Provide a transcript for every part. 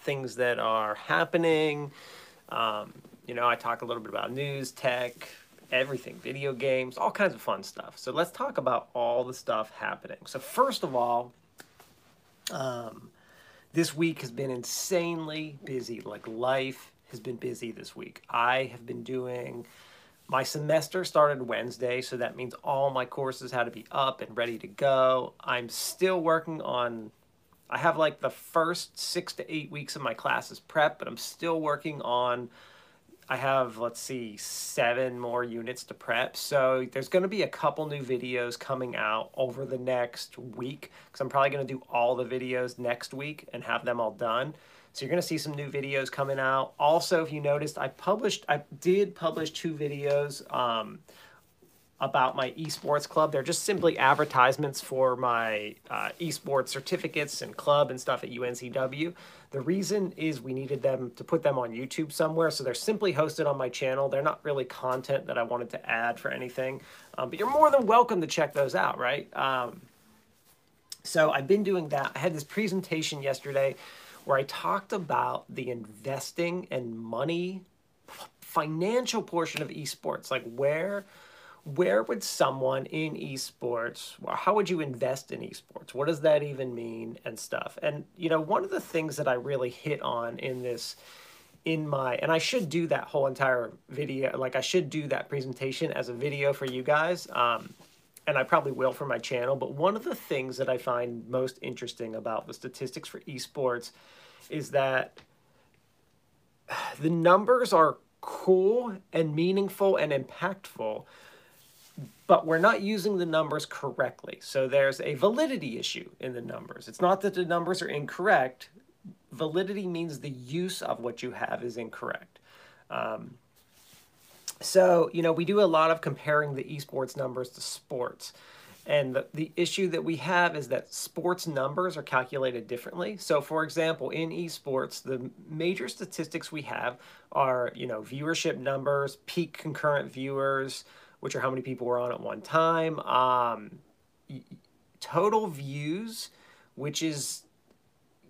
things that are happening. Um, you know, I talk a little bit about news, tech, everything, video games, all kinds of fun stuff. So let's talk about all the stuff happening. So first of all, um, this week has been insanely busy. Like life has been busy this week. I have been doing my semester started Wednesday, so that means all my courses had to be up and ready to go. I'm still working on I have like the first six to eight weeks of my classes prep, but I'm still working on. I have, let's see, seven more units to prep. So there's going to be a couple new videos coming out over the next week because I'm probably going to do all the videos next week and have them all done. So you're going to see some new videos coming out. Also, if you noticed, I published, I did publish two videos. Um, about my esports club. They're just simply advertisements for my uh, esports certificates and club and stuff at UNCW. The reason is we needed them to put them on YouTube somewhere, so they're simply hosted on my channel. They're not really content that I wanted to add for anything, um, but you're more than welcome to check those out, right? Um, so I've been doing that. I had this presentation yesterday where I talked about the investing and money financial portion of esports, like where where would someone in esports how would you invest in esports? What does that even mean and stuff? And you know one of the things that i really hit on in this in my and i should do that whole entire video like i should do that presentation as a video for you guys um, and i probably will for my channel but one of the things that i find most interesting about the statistics for esports is that the numbers are cool and meaningful and impactful but we're not using the numbers correctly. So there's a validity issue in the numbers. It's not that the numbers are incorrect. Validity means the use of what you have is incorrect. Um, so, you know, we do a lot of comparing the esports numbers to sports. And the, the issue that we have is that sports numbers are calculated differently. So, for example, in esports, the major statistics we have are, you know, viewership numbers, peak concurrent viewers, which are how many people were on at one time. Um, total views, which is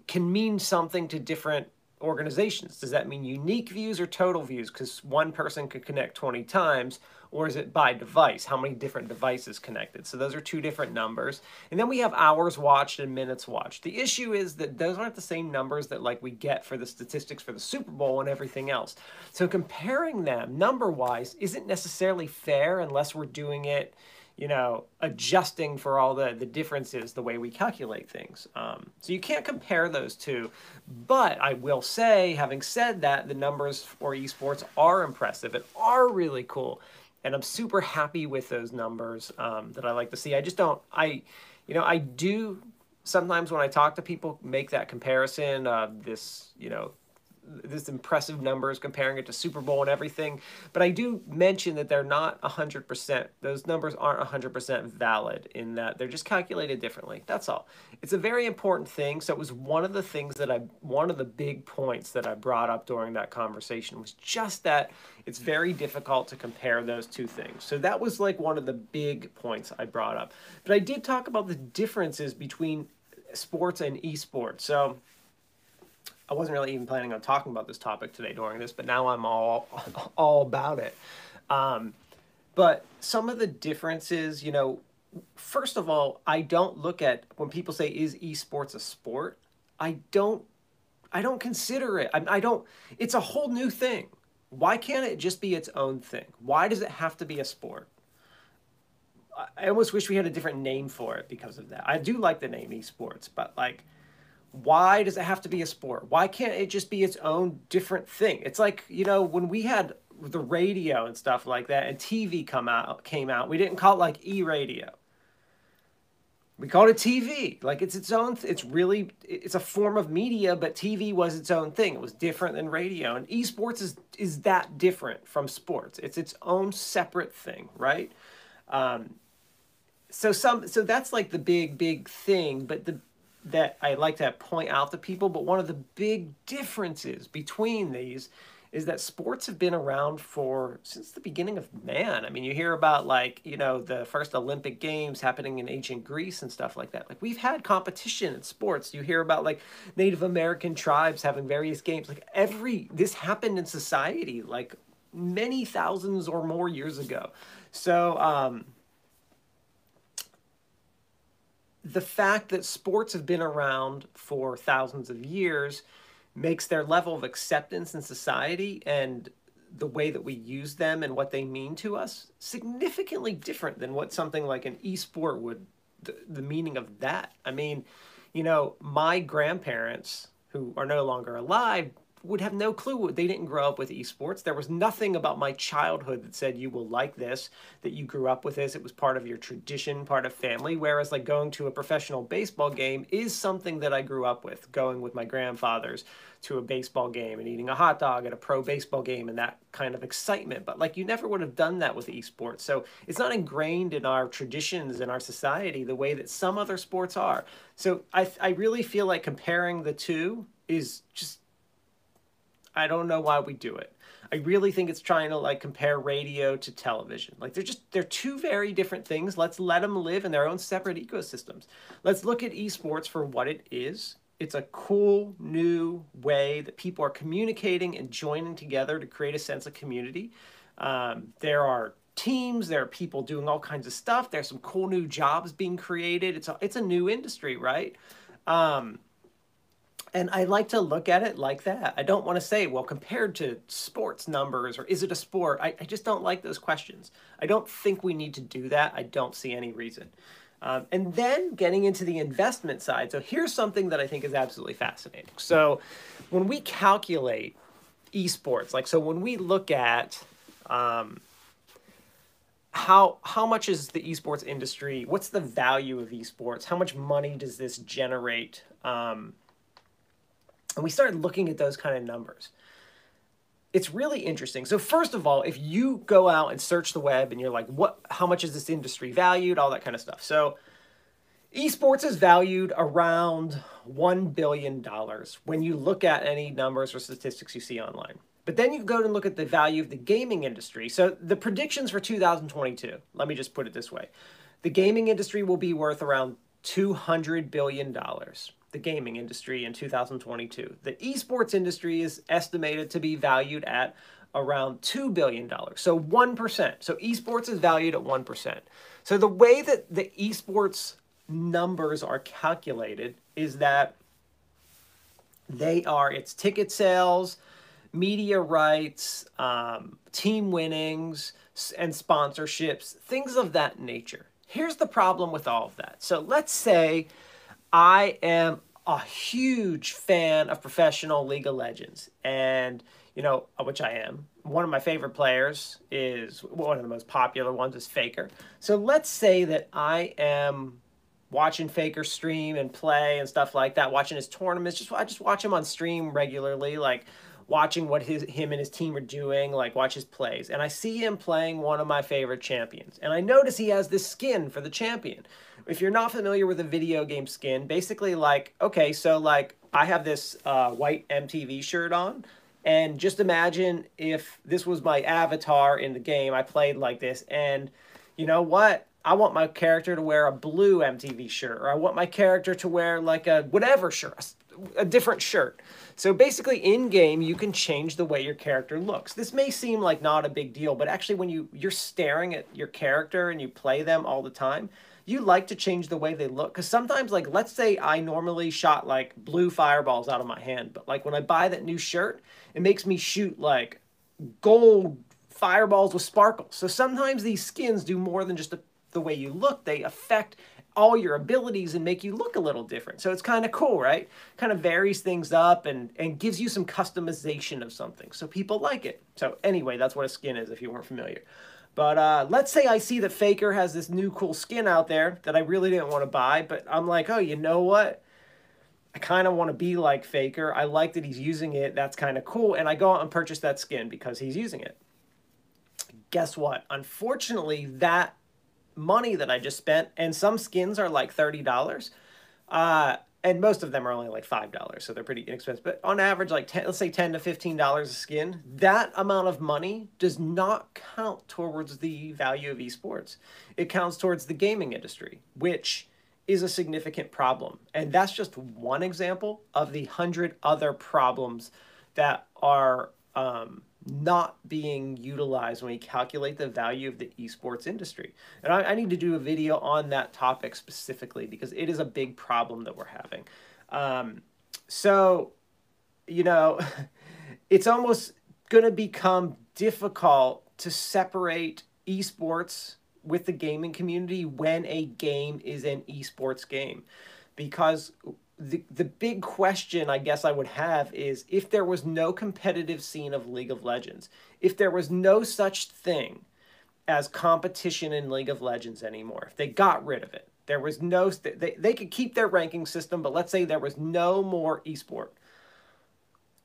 can mean something to different organizations. Does that mean unique views or total views? Because one person could connect 20 times, or is it by device? How many different devices connected? So those are two different numbers. And then we have hours watched and minutes watched. The issue is that those aren't the same numbers that like we get for the statistics for the Super Bowl and everything else. So comparing them number-wise isn't necessarily fair unless we're doing it you know, adjusting for all the, the differences the way we calculate things. Um, so you can't compare those two. But I will say, having said that, the numbers for esports are impressive and are really cool. And I'm super happy with those numbers um, that I like to see. I just don't, I, you know, I do sometimes when I talk to people make that comparison, uh, this, you know, this impressive numbers comparing it to Super Bowl and everything. But I do mention that they're not 100%. Those numbers aren't 100% valid in that they're just calculated differently. That's all. It's a very important thing. So it was one of the things that I, one of the big points that I brought up during that conversation was just that it's very difficult to compare those two things. So that was like one of the big points I brought up. But I did talk about the differences between sports and esports. So I wasn't really even planning on talking about this topic today during this, but now I'm all all about it. Um, but some of the differences, you know, first of all, I don't look at when people say is esports a sport. I don't I don't consider it. I, I don't. It's a whole new thing. Why can't it just be its own thing? Why does it have to be a sport? I almost wish we had a different name for it because of that. I do like the name esports, but like why does it have to be a sport? Why can't it just be its own different thing? It's like, you know, when we had the radio and stuff like that and TV come out came out, we didn't call it like e-radio. We called it TV. Like it's its own it's really it's a form of media, but TV was its own thing. It was different than radio. And esports is is that different from sports. It's its own separate thing, right? Um, so some so that's like the big big thing, but the that I like to point out to people, but one of the big differences between these is that sports have been around for since the beginning of man. I mean, you hear about like, you know, the first Olympic games happening in ancient Greece and stuff like that. Like we've had competition in sports. You hear about like Native American tribes having various games. Like every this happened in society like many thousands or more years ago. So, um the fact that sports have been around for thousands of years makes their level of acceptance in society and the way that we use them and what they mean to us significantly different than what something like an e-sport would the, the meaning of that. I mean you know my grandparents who are no longer alive would have no clue. They didn't grow up with esports. There was nothing about my childhood that said you will like this, that you grew up with this. It was part of your tradition, part of family. Whereas, like going to a professional baseball game is something that I grew up with, going with my grandfathers to a baseball game and eating a hot dog at a pro baseball game and that kind of excitement. But like you never would have done that with esports. So it's not ingrained in our traditions in our society the way that some other sports are. So I, I really feel like comparing the two is just I don't know why we do it. I really think it's trying to like compare radio to television. Like they're just they're two very different things. Let's let them live in their own separate ecosystems. Let's look at esports for what it is. It's a cool new way that people are communicating and joining together to create a sense of community. Um, there are teams, there are people doing all kinds of stuff. There's some cool new jobs being created. It's a, it's a new industry, right? Um, and I like to look at it like that. I don't want to say, well, compared to sports numbers or is it a sport? I, I just don't like those questions. I don't think we need to do that. I don't see any reason. Um, and then getting into the investment side. So here's something that I think is absolutely fascinating. So when we calculate esports, like, so when we look at, um, how how much is the esports industry? What's the value of esports? How much money does this generate? Um, and we started looking at those kind of numbers. It's really interesting. So first of all, if you go out and search the web and you're like, what how much is this industry valued, all that kind of stuff. So esports is valued around $1 billion when you look at any numbers or statistics you see online. But then you go and look at the value of the gaming industry. So the predictions for 2022, let me just put it this way. The gaming industry will be worth around $200 billion the gaming industry in 2022. The esports industry is estimated to be valued at around $2 billion. So 1%. So esports is valued at 1%. So the way that the esports numbers are calculated is that they are its ticket sales, media rights, um, team winnings, and sponsorships, things of that nature. Here's the problem with all of that. So let's say I am a huge fan of professional League of Legends, and you know, uh, which I am. One of my favorite players is one of the most popular ones is Faker. So let's say that I am watching Faker stream and play and stuff like that, watching his tournaments. Just I just watch him on stream regularly, like watching what his him and his team are doing, like watch his plays. And I see him playing one of my favorite champions. And I notice he has this skin for the champion if you're not familiar with a video game skin, basically like, okay, so like I have this uh, white MTV shirt on, and just imagine if this was my avatar in the game, I played like this, and you know what? I want my character to wear a blue MTV shirt, or I want my character to wear like a whatever shirt, a different shirt. So basically, in game, you can change the way your character looks. This may seem like not a big deal, but actually, when you you're staring at your character and you play them all the time, you like to change the way they look. Because sometimes like let's say i normally shot like blue fireballs out of my hand but like when i buy that new shirt it makes me shoot like gold fireballs with sparkles. So sometimes these skins do more than just the, the way you look. They affect all your abilities and make you look a little different so it's kind of cool right kind of varies things up and and gives you some customization of something so people like it so anyway that's what a skin is if you weren't familiar but uh, let's say I see that Faker has this new cool skin out there that I really didn't want to buy, but I'm like, oh, you know what? I kind of want to be like Faker. I like that he's using it. That's kind of cool. And I go out and purchase that skin because he's using it. Guess what? Unfortunately, that money that I just spent, and some skins are like $30, uh, and most of them are only like five dollars, so they're pretty inexpensive. But on average, like 10, let's say ten to fifteen dollars a skin, that amount of money does not count towards the value of esports. It counts towards the gaming industry, which is a significant problem. And that's just one example of the hundred other problems that are um, not being utilized when we calculate the value of the esports industry. And I, I, need to do a video on that topic specifically because it is a big problem that we're having. Um, so, you know, it's almost going to become difficult to separate esports with the gaming community when a game is an esports game because the the big question I guess I would have is if there was no competitive scene of League of Legends, if there was no such thing as competition in League of Legends anymore, if they got rid of it, there was no they they could keep their ranking system, but let's say there was no more esport.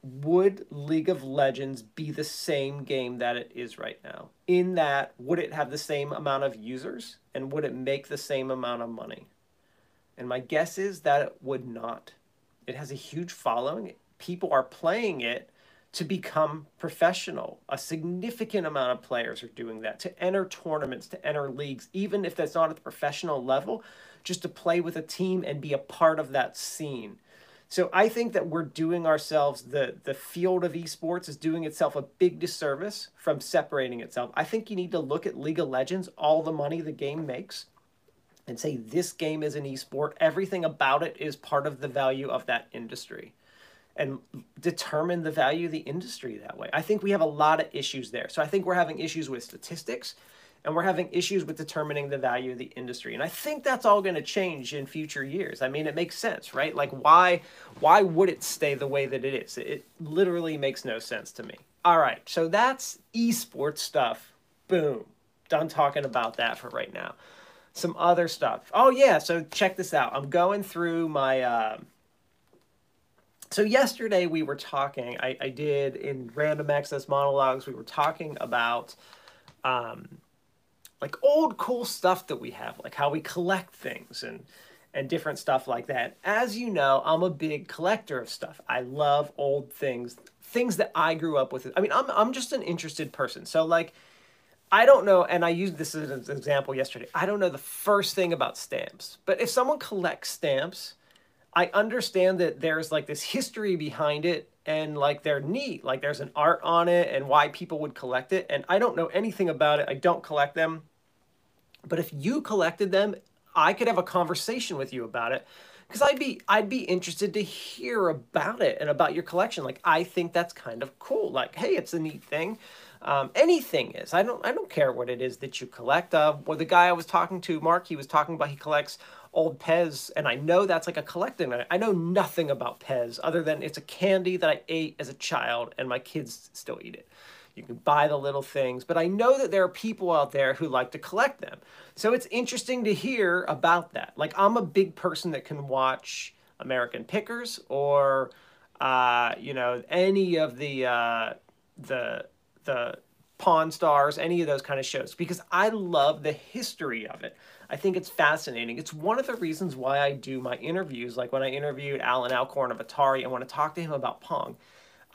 Would League of Legends be the same game that it is right now? In that, would it have the same amount of users and would it make the same amount of money? And my guess is that it would not. It has a huge following. People are playing it to become professional. A significant amount of players are doing that to enter tournaments, to enter leagues, even if that's not at the professional level, just to play with a team and be a part of that scene. So I think that we're doing ourselves the the field of esports is doing itself a big disservice from separating itself. I think you need to look at League of Legends, all the money the game makes, and say this game is an esport. Everything about it is part of the value of that industry and determine the value of the industry that way. I think we have a lot of issues there. So I think we're having issues with statistics and we're having issues with determining the value of the industry. And I think that's all going to change in future years. I mean, it makes sense, right? Like why why would it stay the way that it is? It literally makes no sense to me. All right. So that's esports stuff. Boom. Done talking about that for right now some other stuff. Oh yeah, so check this out. I'm going through my. Uh, so yesterday we were talking. I, I did in random access monologues. We were talking about, um, like old cool stuff that we have, like how we collect things and and different stuff like that. As you know, I'm a big collector of stuff. I love old things, things that I grew up with. I mean, I'm I'm just an interested person. So like I don't know, and I used this as an example yesterday. I don't know the first thing about stamps, but if someone collects stamps, I understand that there's like this history behind it and like they're neat. Like there's an art on it and why people would collect it. And I don't know anything about it. I don't collect them. But if you collected them, I could have a conversation with you about it because I'd be I'd be interested to hear about it and about your collection. Like I think that's kind of cool. Like, hey, it's a neat thing. Um, anything is. I don't I don't care what it is that you collect. Uh, well, the guy I was talking to, Mark, he was talking about he collects old Pez, and I know that's like a collecting. I know nothing about Pez other than it's a candy that I ate as a child, and my kids still eat it. You can buy the little things, but I know that there are people out there who like to collect them. So it's interesting to hear about that. Like I'm a big person that can watch American Pickers or uh, you know any of the uh, the the Pawn Stars, any of those kind of shows, because I love the history of it. I think it's fascinating. It's one of the reasons why I do my interviews, like when I interviewed Allan Alcorn of Atari, I want to talk to him about Pong.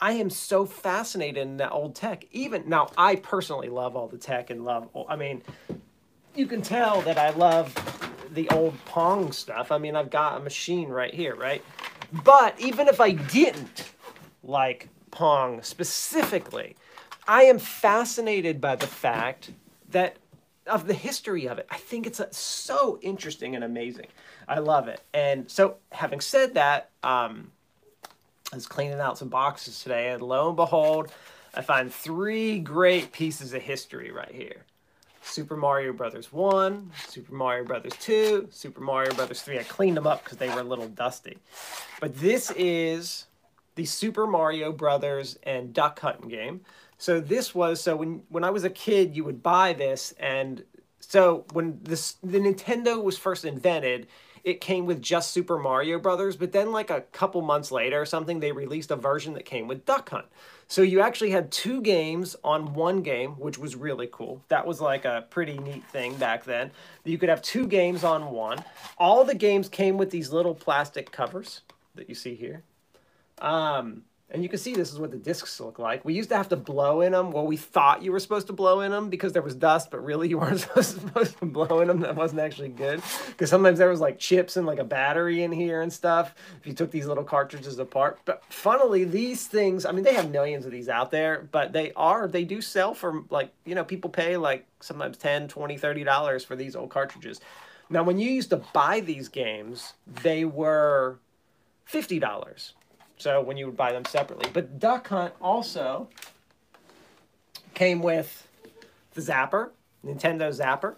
I am so fascinated in that old tech. Even now, I personally love all the tech and love. I mean, you can tell that I love the old Pong stuff. I mean, I've got a machine right here, right? But even if I didn't like Pong specifically, I am fascinated by the fact that of the history of it. I think it's so interesting and amazing. I love it. And so, having said that, um, I was cleaning out some boxes today, and lo and behold, I find three great pieces of history right here. Super Mario Brothers 1, Super Mario Brothers 2, Super Mario Brothers 3. I cleaned them up because they were a little dusty. But this is the Super Mario Brothers and Duck Hunting game. So this was so when when I was a kid, you would buy this, and so when this the Nintendo was first invented, it came with just Super Mario Brothers, but then like a couple months later or something, they released a version that came with Duck Hunt. So you actually had two games on one game, which was really cool. That was like a pretty neat thing back then. You could have two games on one. All the games came with these little plastic covers that you see here. Um, and you can see this is what the discs look like. We used to have to blow in them. Well, we thought you were supposed to blow in them because there was dust, but really you weren't supposed to blow in them. That wasn't actually good because sometimes there was like chips and like a battery in here and stuff if you took these little cartridges apart. But funnily, these things, I mean, they have millions of these out there, but they are, they do sell for like, you know, people pay like sometimes 10, 20, 30 dollars for these old cartridges. Now, when you used to buy these games, they were $50 so when you would buy them separately. But Duck Hunt also came with the Zapper, Nintendo Zapper.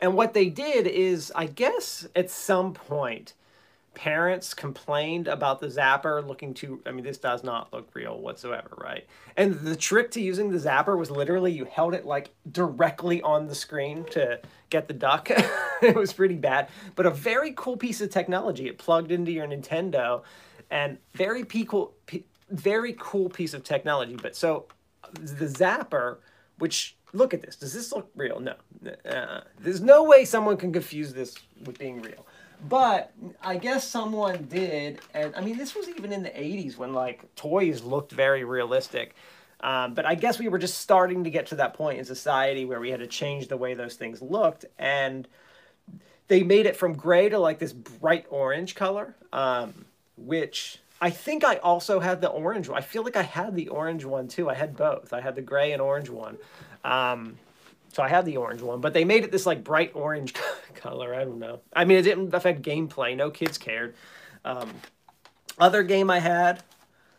And what they did is, I guess at some point, parents complained about the zapper looking too i mean this does not look real whatsoever right and the trick to using the zapper was literally you held it like directly on the screen to get the duck it was pretty bad but a very cool piece of technology it plugged into your nintendo and very cool, very cool piece of technology. But so the Zapper, which look at this, does this look real? No, uh, there's no way someone can confuse this with being real. But I guess someone did, and I mean, this was even in the 80s when like toys looked very realistic. Um, but I guess we were just starting to get to that point in society where we had to change the way those things looked. And they made it from gray to like this bright orange color. Um, which I think I also had the orange one. I feel like I had the orange one too. I had both. I had the gray and orange one. Um, so I had the orange one, but they made it this like bright orange color. I don't know. I mean, it didn't affect gameplay. No kids cared. Um, other game I had,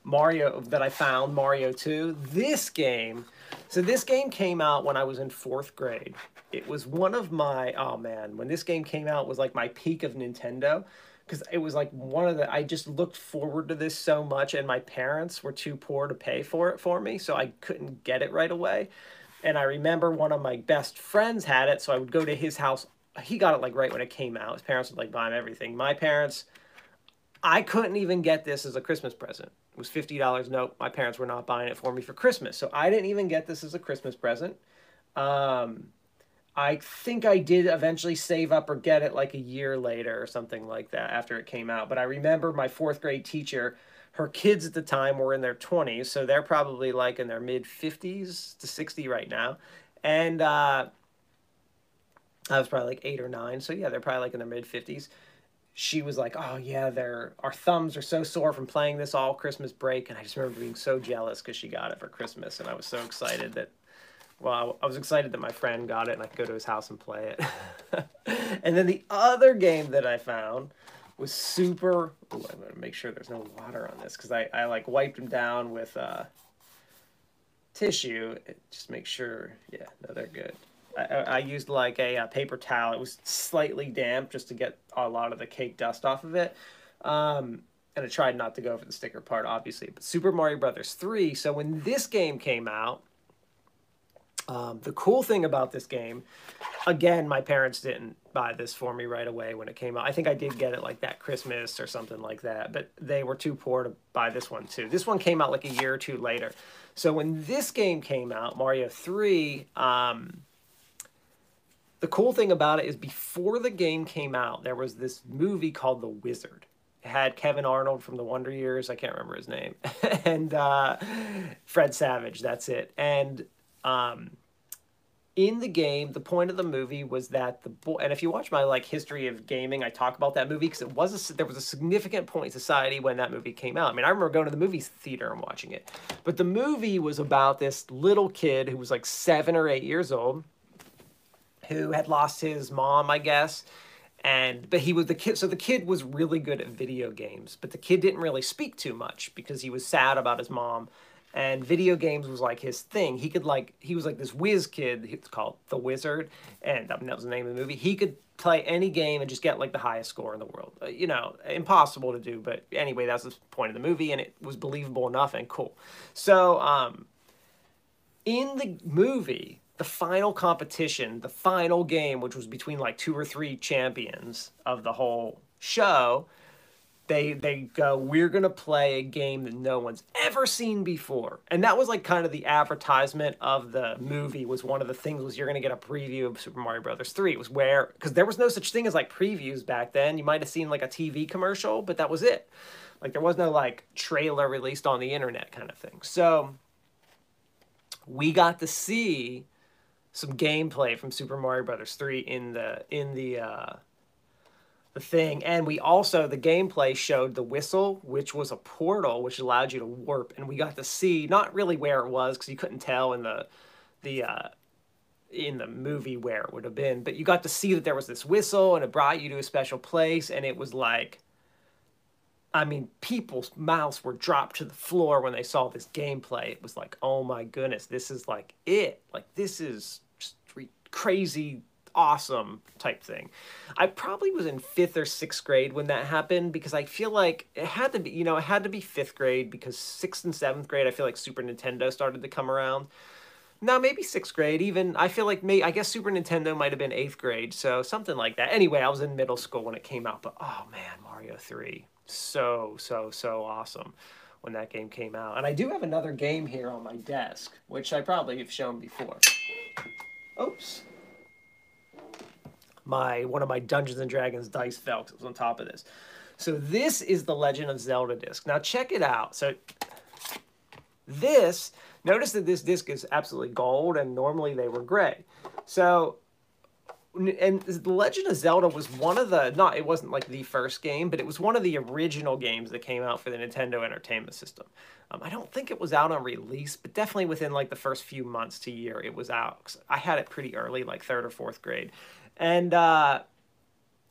Mario, that I found, Mario 2. This game, so this game came out when I was in fourth grade. It was one of my, oh man, when this game came out was like my peak of Nintendo because it was like one of the I just looked forward to this so much, and my parents were too poor to pay for it for me, so I couldn't get it right away. And I remember one of my best friends had it, so I would go to his house. He got it like right when it came out. His parents would like buy him everything. My parents, I couldn't even get this as a Christmas present. It was fifty dollars. Nope, my parents were not buying it for me for Christmas, so I didn't even get this as a Christmas present. Um, I think I did eventually save up or get it like a year later or something like that after it came out. But I remember my fourth grade teacher, her kids at the time were in their 20s, so they're probably like in their mid 50s to 60 right now. And uh, I was probably like eight or nine, so yeah, they're probably like in their mid 50s. She was like, "Oh yeah, their our thumbs are so sore from playing this all Christmas break," and I just remember being so jealous because she got it for Christmas, and I was so excited that well, I was excited that my friend got it and I could go to his house and play it. and then the other game that I found was super. Ooh, I'm gonna make sure there's no water on this because I, I like wiped them down with uh, tissue. Just make sure. Yeah, no, they're good. I, I used like a, a, uh, paper towel. It was slightly damp just to get a lot of the cake dust off of it. Um, and I tried not to go for the sticker part, obviously. But Super Mario Brothers 3. So when this game came out, um, the cool thing about this game, again, my parents didn't buy this for me right away when it came out. I think I did get it like that Christmas or something like that, but they were too poor to buy this one too. This one came out like a year or two later. So when this game came out, Mario 3, um, the cool thing about it is before the game came out, there was this movie called The Wizard. It had Kevin Arnold from the Wonder Years, I can't remember his name, and uh, Fred Savage, that's it. And um, in the game, the point of the movie was that the boy, and if you watch my like history of gaming, I talk about that movie because it was a, there was a significant point in society when that movie came out. I mean, I remember going to the movie theater and watching it, but the movie was about this little kid who was like seven or eight years old, who had lost his mom, I guess, and but he was the kid. So the kid was really good at video games, but the kid didn't really speak too much because he was sad about his mom and video games was like his thing. He could like he was like this whiz kid. It's called the Wizard, and that was the name of the movie. He could play any game and just get like the highest score in the world. Uh, you know, impossible to do, but anyway, that's the point of the movie, and it was believable enough and cool. So, um, in the movie, the final competition, the final game, which was between like two or three champions of the whole show, they they go, we're gonna play a game that no one's ever seen before, and that was like kind of the advertisement of the movie. Was one of the things was you're gonna get a preview of Super Mario Brothers three. It was where because there was no such thing as like previews back then. You might have seen like a TV commercial, but that was it. Like there was no like trailer released on the internet kind of thing. So we got to see some gameplay from Super Mario Brothers 3 in the in the uh, the thing, and we also the gameplay showed the whistle, which was a portal which allowed you to warp, and we got to see not really where it was because you couldn't tell in the the uh, in the movie where it would have been, but you got to see that there was this whistle and it brought you to a special place, and it was like. I mean, people's mouths were dropped to the floor when they saw this gameplay. It was like, oh my goodness, this is like it. Like, this is just crazy awesome type thing. I probably was in fifth or sixth grade when that happened because I feel like it had to be, you know, it had to be fifth grade because sixth and seventh grade, I feel like Super Nintendo started to come around. Now maybe sixth grade, even I feel like may I guess Super Nintendo might have been eighth grade, so something like that. Anyway, I was in middle school when it came out, but oh man, Mario Three, so so so awesome when that game came out. And I do have another game here on my desk, which I probably have shown before. Oops. My one of my Dungeons and Dragons dice fell because it was on top of this. So this is the Legend of Zelda disc. Now check it out. So this, notice that this disc is absolutely gold and normally they were gray. So and the Legend of Zelda was one of the not it wasn't like the first game, but it was one of the original games that came out for the Nintendo Entertainment System. Um, I don't think it was out on release, but definitely within like the first few months to year it was out. I had it pretty early, like third or fourth grade, and uh,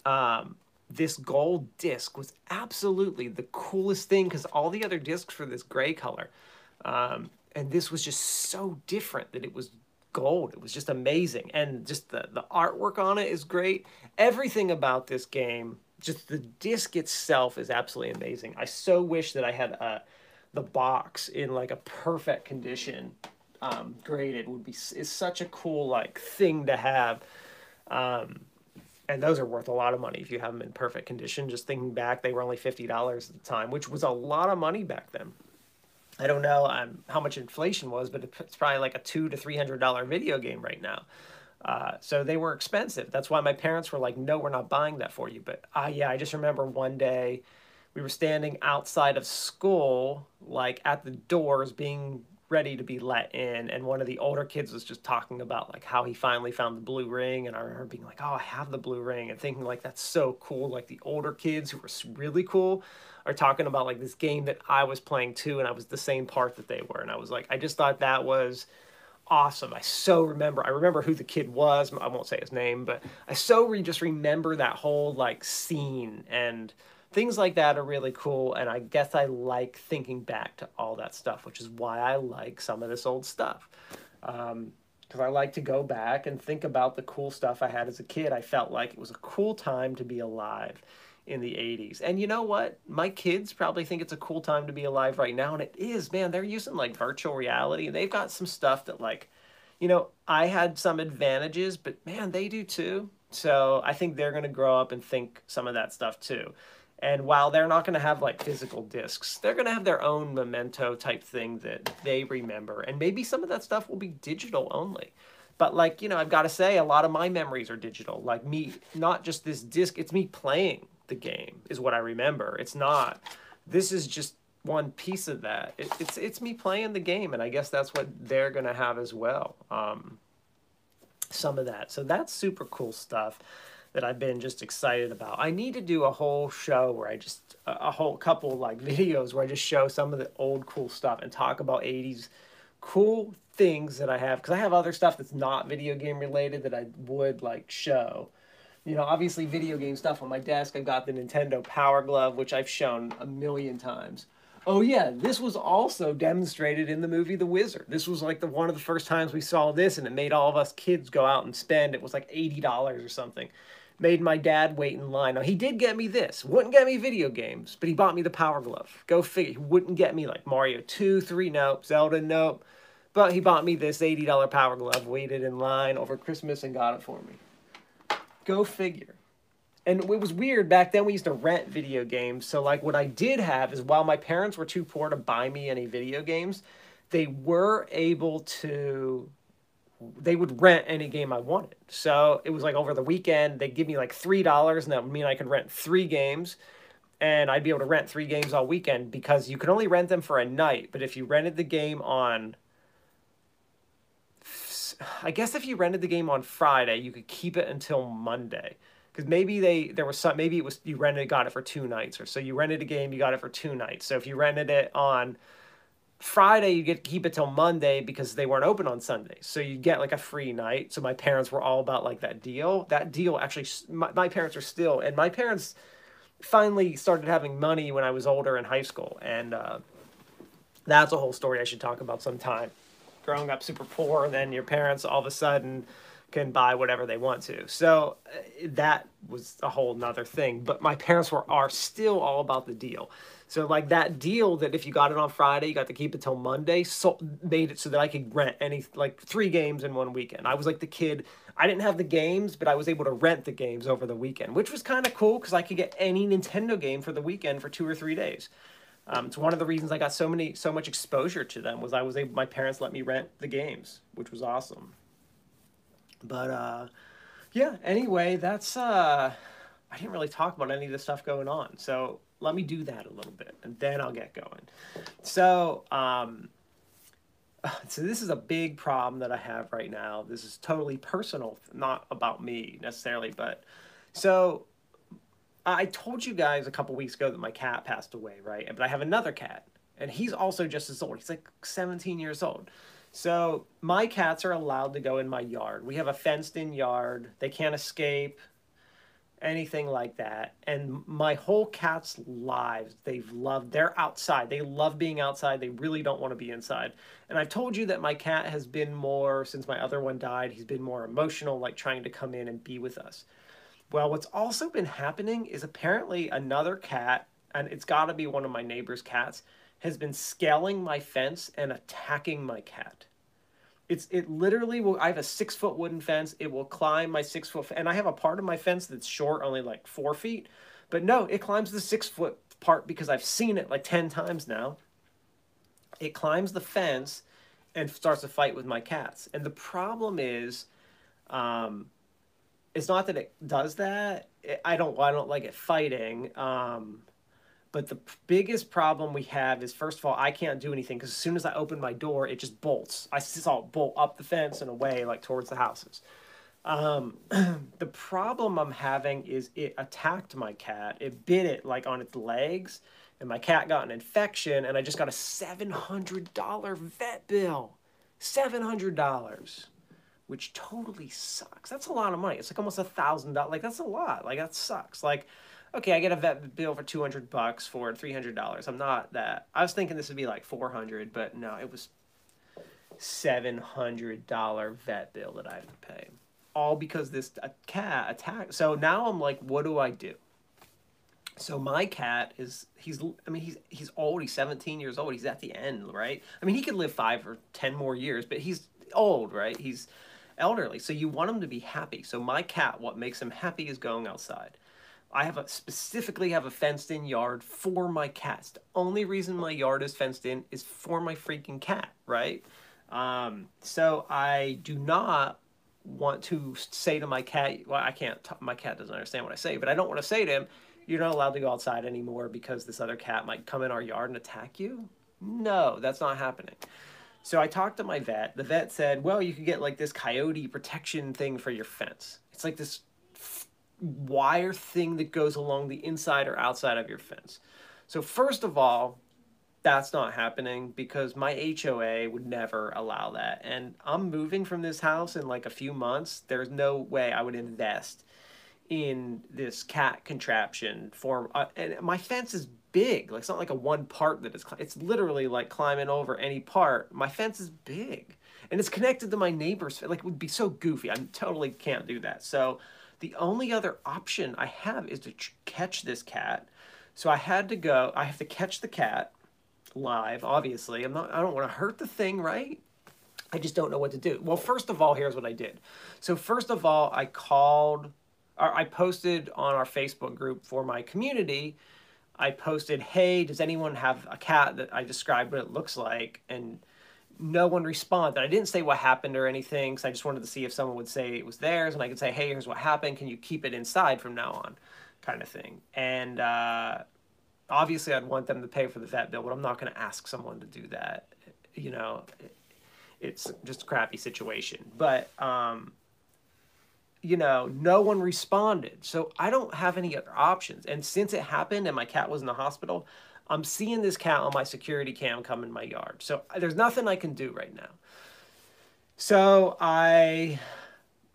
um, this gold disc was absolutely the coolest thing because all the other discs were this gray color, um, and this was just so different that it was gold. It was just amazing. And just the, the artwork on it is great. Everything about this game, just the disc itself is absolutely amazing. I so wish that I had uh, the box in like a perfect condition um, graded would be is such a cool like thing to have. Um, and those are worth a lot of money if you have them in perfect condition. Just thinking back, they were only fifty dollars at the time, which was a lot of money back then. I don't know um, how much inflation was, but it's probably like a two to three hundred dollar video game right now. Uh, so they were expensive. That's why my parents were like, "No, we're not buying that for you." But uh, yeah, I just remember one day we were standing outside of school, like at the doors, being ready to be let in, and one of the older kids was just talking about like how he finally found the blue ring, and I remember being like, "Oh, I have the blue ring," and thinking like that's so cool. Like the older kids who were really cool are talking about like this game that I was playing too, and I was the same part that they were, and I was like, I just thought that was awesome. I so remember. I remember who the kid was. I won't say his name, but I so re- just remember that whole like scene and things like that are really cool. And I guess I like thinking back to all that stuff, which is why I like some of this old stuff. Um, because I like to go back and think about the cool stuff I had as a kid. I felt like it was a cool time to be alive in the 80s. And you know what? My kids probably think it's a cool time to be alive right now. And it is, man. They're using like virtual reality and they've got some stuff that, like, you know, I had some advantages, but man, they do too. So I think they're going to grow up and think some of that stuff too. And while they're not going to have like physical discs, they're going to have their own memento type thing that they remember. And maybe some of that stuff will be digital only. But like, you know, I've got to say a lot of my memories are digital. Like me, not just this disc, it's me playing the game is what I remember. It's not. This is just one piece of that. It, it's it's me playing the game, and I guess that's what they're gonna have as well. Um, some of that. So that's super cool stuff that I've been just excited about. I need to do a whole show where I just a whole couple like videos where I just show some of the old cool stuff and talk about 80s cool things that I have because I have other stuff that's not video game related that I would like show you know, obviously video game stuff on my desk. I've got the Nintendo Power Glove, which I've shown a million times. Oh yeah, this was also demonstrated in the movie The Wizard. This was like the one of the first times we saw this, and it made all of us kids go out and spend. It was like eighty dollars or something. Made my dad wait in line. Now he did get me this. Wouldn't get me video games, but he bought me the Power Glove. Go figure. He wouldn't get me like Mario two, three, nope. Zelda, nope. But he bought me this $80 power glove, waited in line over Christmas and got it for me. Go figure. And it was weird back then we used to rent video games. So like what I did have is while my parents were too poor to buy me any video games, they were able to they would rent any game I wanted. So it was like over the weekend, they'd give me like $3 and that would mean I could rent 3 games and I'd be able to rent 3 games all weekend because you could only rent them for a night, but if you rented the game on I guess if you rented the game on Friday, you could keep it until Monday. Because maybe they there was some maybe it was you rented got it for two nights or so you rented a game you got it for two nights. So if you rented it on Friday you get to keep it till Monday because they weren't open on Sunday. So you get like a free night. So my parents were all about like that deal. That deal actually my, my parents are still and my parents finally started having money when I was older in high school and uh, that's a whole story I should talk about sometime growing up super poor, and then your parents all of a sudden can buy whatever they want to. So uh, that was a whole nother thing. But my parents were are still all about the deal. So like that deal that if you got it on Friday, you got to keep it till Monday, so made it so that I could rent any like three games in one weekend. I was like the kid. I didn't have the games, but I was able to rent the games over the weekend, which was kind of cool because I could get any Nintendo game for the weekend for two or three days. Um, it's one of the reasons I got so many so much exposure to them was I was able my parents let me rent the games, which was awesome. But uh, yeah, anyway, that's uh, I didn't really talk about any of the stuff going on. So let me do that a little bit and then I'll get going. So um, so this is a big problem that I have right now. This is totally personal, not about me necessarily, but so I told you guys a couple weeks ago that my cat passed away, right? But I have another cat, and he's also just as old. He's like 17 years old. So my cats are allowed to go in my yard. We have a fenced in yard. They can't escape, anything like that. And my whole cat's lives, they've loved, they're outside. They love being outside. They really don't want to be inside. And I've told you that my cat has been more, since my other one died, he's been more emotional, like trying to come in and be with us. Well, what's also been happening is apparently another cat, and it's got to be one of my neighbor's cats, has been scaling my fence and attacking my cat. It's it literally will. I have a six foot wooden fence. It will climb my six foot, and I have a part of my fence that's short, only like four feet. But no, it climbs the six foot part because I've seen it like ten times now. It climbs the fence and starts to fight with my cats. And the problem is, um, it's not that it does that. I don't I don't like it fighting. Um, but the biggest problem we have is first of all I can't do anything because as soon as I open my door, it just bolts. I saw it bolt up the fence and away like towards the houses. Um, the problem I'm having is it attacked my cat. It bit it like on its legs, and my cat got an infection, and I just got a seven hundred dollar vet bill. Seven hundred dollars which totally sucks. That's a lot of money. It's like almost a thousand dollars. Like that's a lot. Like that sucks. Like, okay, I get a vet bill for two hundred bucks for three hundred dollars. I'm not that. I was thinking this would be like four hundred, but no, it was seven hundred dollar vet bill that I have to pay, all because this cat attacked. So now I'm like, what do I do? So my cat is he's I mean he's he's already 17 years old. He's at the end, right? I mean he could live 5 or 10 more years, but he's old, right? He's elderly. So you want him to be happy. So my cat, what makes him happy is going outside. I have a specifically have a fenced in yard for my cats. The only reason my yard is fenced in is for my freaking cat, right? Um, so I do not want to say to my cat, well, I can't, my cat doesn't understand what I say, but I don't want to say to him, you're not allowed to go outside anymore because this other cat might come in our yard and attack you. No, that's not happening. So I talked to my vet. The vet said, well, you could get like this coyote protection thing for your fence. It's like this wire thing that goes along the inside or outside of your fence. So, first of all, that's not happening because my HOA would never allow that. And I'm moving from this house in like a few months. There's no way I would invest in this cat contraption for uh, and my fence is big. Like it's not like a one part that is. It's literally like climbing over any part. My fence is big, and it's connected to my neighbor's. Like it would be so goofy. I totally can't do that. So the only other option I have is to catch this cat. So I had to go. I have to catch the cat live. Obviously, I'm not. I don't want to hurt the thing, right? I just don't know what to do. Well, first of all, here's what I did. So first of all, I called or I posted on our Facebook group for my community. I posted, "Hey, does anyone have a cat that I described what it looks like?" And no one responded. I didn't say what happened or anything because I just wanted to see if someone would say it was theirs and I could say, "Hey, here's what happened. Can you keep it inside from now on?" kind of thing. And uh, obviously, I'd want them to pay for the vet bill, but I'm not going to ask someone to do that. You know, it's just a crappy situation. But um, you know, no one responded. So I don't have any other options. And since it happened and my cat was in the hospital, I'm seeing this cat on my security cam come in my yard. So there's nothing I can do right now. So I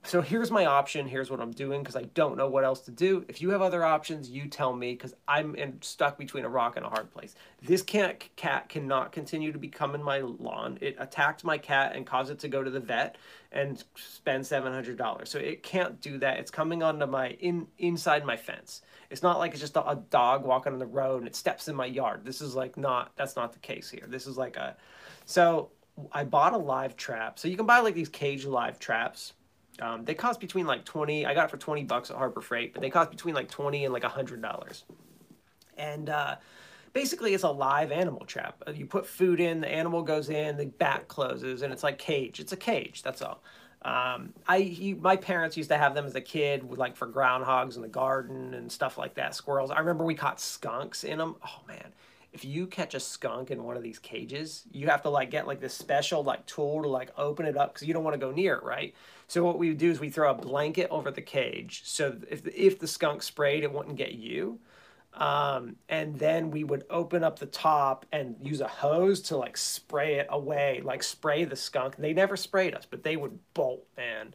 so here's my option. Here's what I'm doing because I don't know what else to do. If you have other options, you tell me because I'm in, stuck between a rock and a hard place. This cat, cat cannot continue to become in my lawn. It attacked my cat and caused it to go to the vet and spend $700. So it can't do that. It's coming onto my in inside my fence. It's not like it's just a, a dog walking on the road and it steps in my yard. This is like not that's not the case here. This is like a so I bought a live trap. So you can buy like these cage live traps um, they cost between like 20, I got it for 20 bucks at Harbor Freight, but they cost between like 20 and like $100. And uh, basically it's a live animal trap. Uh, you put food in, the animal goes in, the back closes, and it's like cage. It's a cage, that's all. Um, I he, my parents used to have them as a kid, with, like for groundhogs in the garden and stuff like that. Squirrels. I remember we caught skunks in them. Oh man, if you catch a skunk in one of these cages, you have to like get like this special like tool to like open it up because you don't want to go near it, right? So what we would do is we throw a blanket over the cage, so if the, if the skunk sprayed, it wouldn't get you. Um, and then we would open up the top and use a hose to like spray it away, like spray the skunk. They never sprayed us, but they would bolt, man.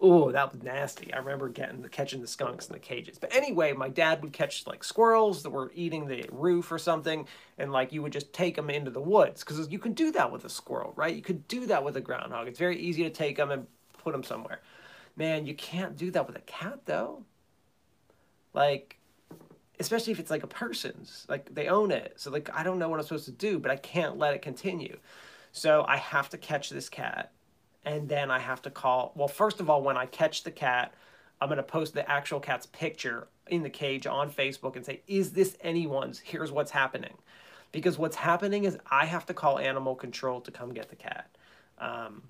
Oh, that was nasty. I remember getting the catching the skunks in the cages. But anyway, my dad would catch like squirrels that were eating the roof or something, and like you would just take them into the woods because you can do that with a squirrel, right? You could do that with a groundhog. It's very easy to take them and put them somewhere. Man, you can't do that with a cat though. Like, especially if it's like a person's, like they own it. So like I don't know what I'm supposed to do, but I can't let it continue. So I have to catch this cat, and then I have to call. Well, first of all, when I catch the cat, I'm gonna post the actual cat's picture in the cage on Facebook and say, "Is this anyone's? Here's what's happening." Because what's happening is I have to call animal control to come get the cat. Um,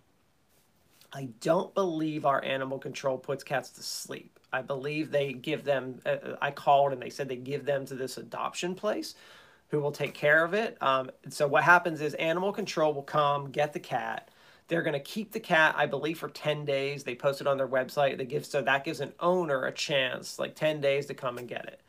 I don't believe our animal control puts cats to sleep. I believe they give them, uh, uh, I called and they said they give them to this adoption place who will take care of it. Um, so what happens is animal control will come, get the cat. They're going to keep the cat, I believe, for 10 days. They post it on their website. They give, so that gives an owner a chance, like 10 days to come and get it.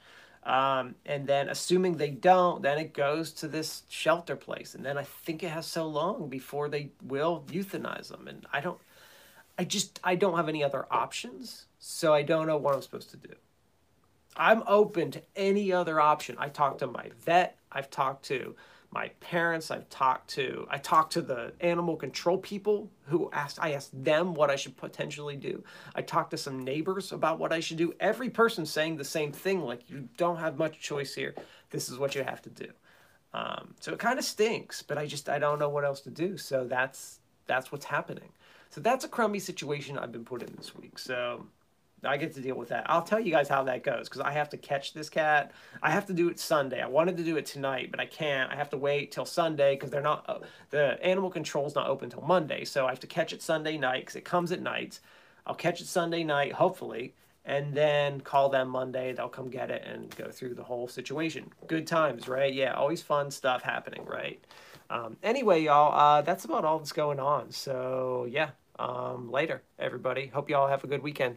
Um, and then assuming they don't, then it goes to this shelter place. And then I think it has so long before they will euthanize them. And I don't, I just I don't have any other options, so I don't know what I'm supposed to do. I'm open to any other option. I talked to my vet, I've talked to my parents, I've talked to I talked to the animal control people who asked I asked them what I should potentially do. I talked to some neighbors about what I should do. Every person saying the same thing like you don't have much choice here. This is what you have to do. Um, so it kind of stinks, but I just I don't know what else to do. So that's that's what's happening. So that's a crummy situation I've been put in this week. So I get to deal with that. I'll tell you guys how that goes because I have to catch this cat. I have to do it Sunday. I wanted to do it tonight, but I can't. I have to wait till Sunday because they're not. Uh, the animal control's not open till Monday, so I have to catch it Sunday night because it comes at night. I'll catch it Sunday night, hopefully, and then call them Monday. They'll come get it and go through the whole situation. Good times, right? Yeah, always fun stuff happening, right? Um, anyway, y'all, uh, that's about all that's going on. So, yeah, um, later, everybody. Hope y'all have a good weekend.